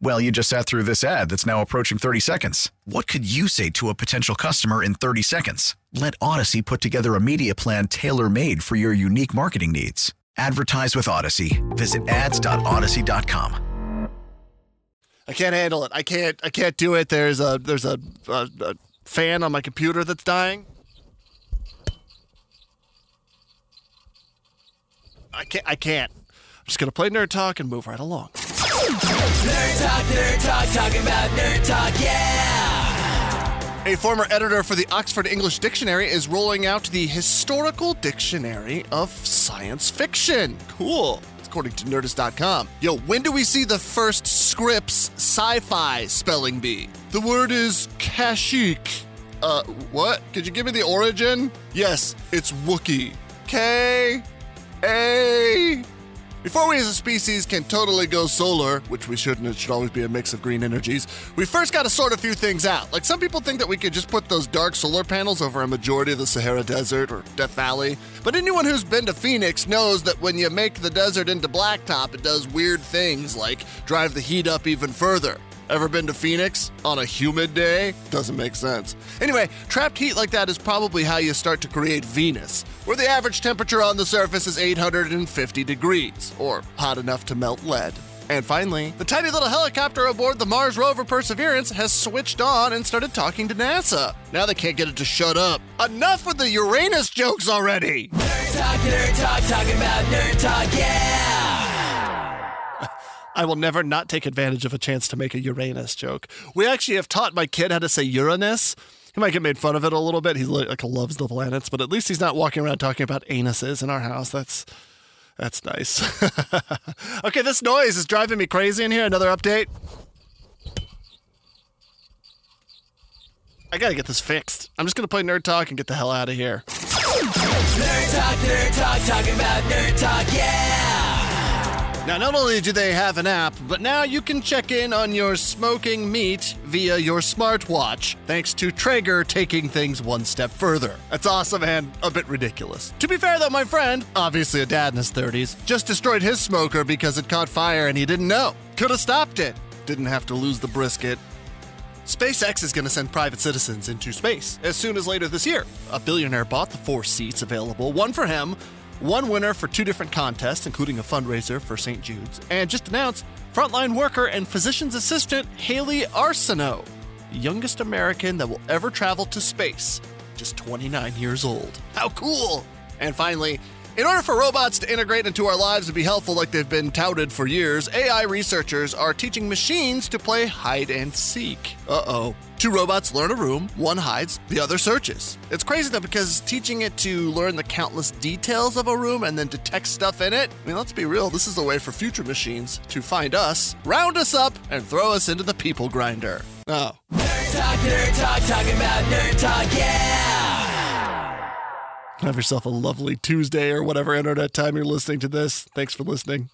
Well, you just sat through this ad that's now approaching 30 seconds. What could you say to a potential customer in 30 seconds? Let Odyssey put together a media plan tailor made for your unique marketing needs. Advertise with Odyssey. Visit ads.odyssey.com. I can't handle it. I can't. I can't do it. There's a there's a, a, a fan on my computer that's dying. I can't. I can't. I'm just gonna play nerd talk and move right along. Talking about nerd talk, yeah! A former editor for the Oxford English Dictionary is rolling out the Historical Dictionary of Science Fiction. Cool. According to Nerdist.com. Yo, when do we see the first Scripps sci fi spelling bee? The word is Kashyyyk. Uh, what? Could you give me the origin? Yes, it's Wookie. K A. Before we as a species can totally go solar, which we shouldn't, it should always be a mix of green energies, we first got to sort a few things out. Like some people think that we could just put those dark solar panels over a majority of the Sahara Desert or Death Valley. But anyone who's been to Phoenix knows that when you make the desert into blacktop, it does weird things like drive the heat up even further. Ever been to Phoenix on a humid day? Doesn't make sense. Anyway, trapped heat like that is probably how you start to create Venus, where the average temperature on the surface is 850 degrees, or hot enough to melt lead. And finally, the tiny little helicopter aboard the Mars rover Perseverance has switched on and started talking to NASA. Now they can't get it to shut up. Enough with the Uranus jokes already! Nerd talk, nerd talk, talking about nerd talk, yeah! I will never not take advantage of a chance to make a Uranus joke. We actually have taught my kid how to say Uranus. He might get made fun of it a little bit. He like loves the planets, but at least he's not walking around talking about anuses in our house. That's that's nice. okay, this noise is driving me crazy in here. Another update. I gotta get this fixed. I'm just gonna play Nerd Talk and get the hell out of here. Nerd talk, nerd talk, talking about nerd talk, yeah! Now, not only do they have an app, but now you can check in on your smoking meat via your smartwatch, thanks to Traeger taking things one step further. That's awesome and a bit ridiculous. To be fair, though, my friend, obviously a dad in his 30s, just destroyed his smoker because it caught fire and he didn't know. Could have stopped it. Didn't have to lose the brisket. SpaceX is going to send private citizens into space as soon as later this year. A billionaire bought the four seats available, one for him, one winner for two different contests, including a fundraiser for St. Jude's, and just announced frontline worker and physician's assistant Hayley Arceneaux, the youngest American that will ever travel to space, just 29 years old. How cool! And finally, in order for robots to integrate into our lives and be helpful like they've been touted for years, AI researchers are teaching machines to play hide and seek. Uh oh. Two robots learn a room, one hides, the other searches. It's crazy though because teaching it to learn the countless details of a room and then detect stuff in it, I mean, let's be real, this is a way for future machines to find us, round us up, and throw us into the people grinder. Oh. Nerd talk, nerd talk, talking about nerd talk, yeah! Have yourself a lovely Tuesday or whatever internet time you're listening to this. Thanks for listening.